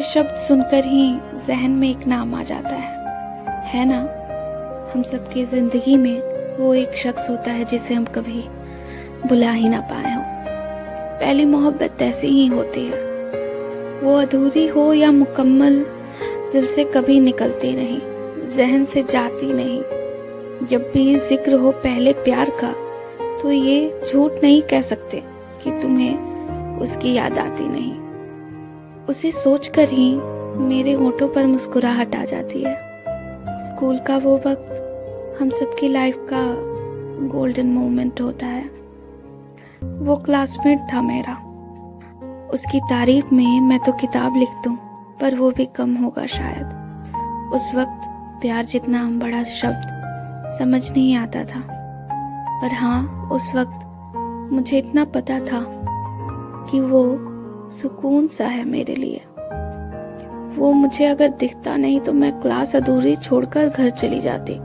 शब्द सुनकर ही जहन में एक नाम आ जाता है। है ना? हम सबकी ज़िंदगी में वो एक शख्स होता है जिसे हम कभी बुला ही ना पाए हो। पहली मोहब्बत ऐसी ही होती है। वो अधूरी हो या मुकम्मल, दिल से कभी निकलती नहीं, जहन से जाती नहीं। जब भी ज़िक्र हो पहले प्यार का तो ये झूठ नहीं कह सकते कि तुम्हें उसकी याद आती नहीं। उसे सोचकर ही मेरे होठों पर मुस्कुराहट आ जाती है। स्कूल का वो वक्त हम सबकी लाइफ का गोल्डन मोमेंट होता है। वो क्लासमेट था मेरा। उसकी तारीफ़ में मैं तो किताब लिख दूँ पर वो भी कम होगा शायद। उस वक्त प्यार जितना बड़ा शब्द समझ नहीं आता था। पर हाँ उस वक्त मुझे इतना पता था कि वो सुकून सा है मेरे लिए। वो मुझे अगर दिखता नहीं तो मैं क्लास अधूरी छोड़कर घर चली जाती,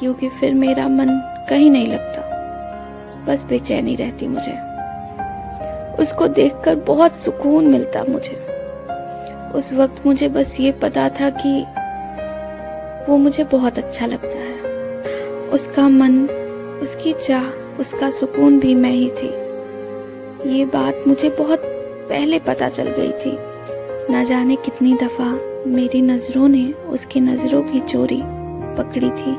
क्योंकि फिर मेरा मन कहीं नहीं लगता। बस बेचैनी रहती मुझे। उसको देखकर बहुत सुकून मिलता मुझे। उस वक्त मुझे बस ये पता था कि वो मुझे बहुत अच्छा लगता है। उसका मन, उसकी चाह, उसका सुकून भी मैं ही थी। ये बात मुझे बहुत पहले पता चल गई थी। न जाने कितनी दफ़ा मेरी नज़रों ने उसकी नज़रों की चोरी पकड़ी थी।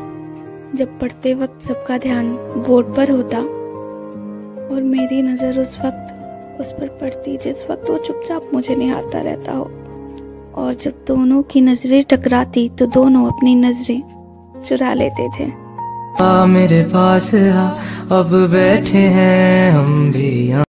जब पढ़ते वक्त सबका ध्यान बोर्ड पर होता और मेरी नज़र उस वक्त, उस पर पड़ती जिस वक्त वो चुपचाप मुझे निहारता रहता हो। और जब दोनों की नज़रें टकराती तो दोनों अपनी नज़रें चुरा लेते थे। आ मेरे पास आ, अब बैठे हैं हम भी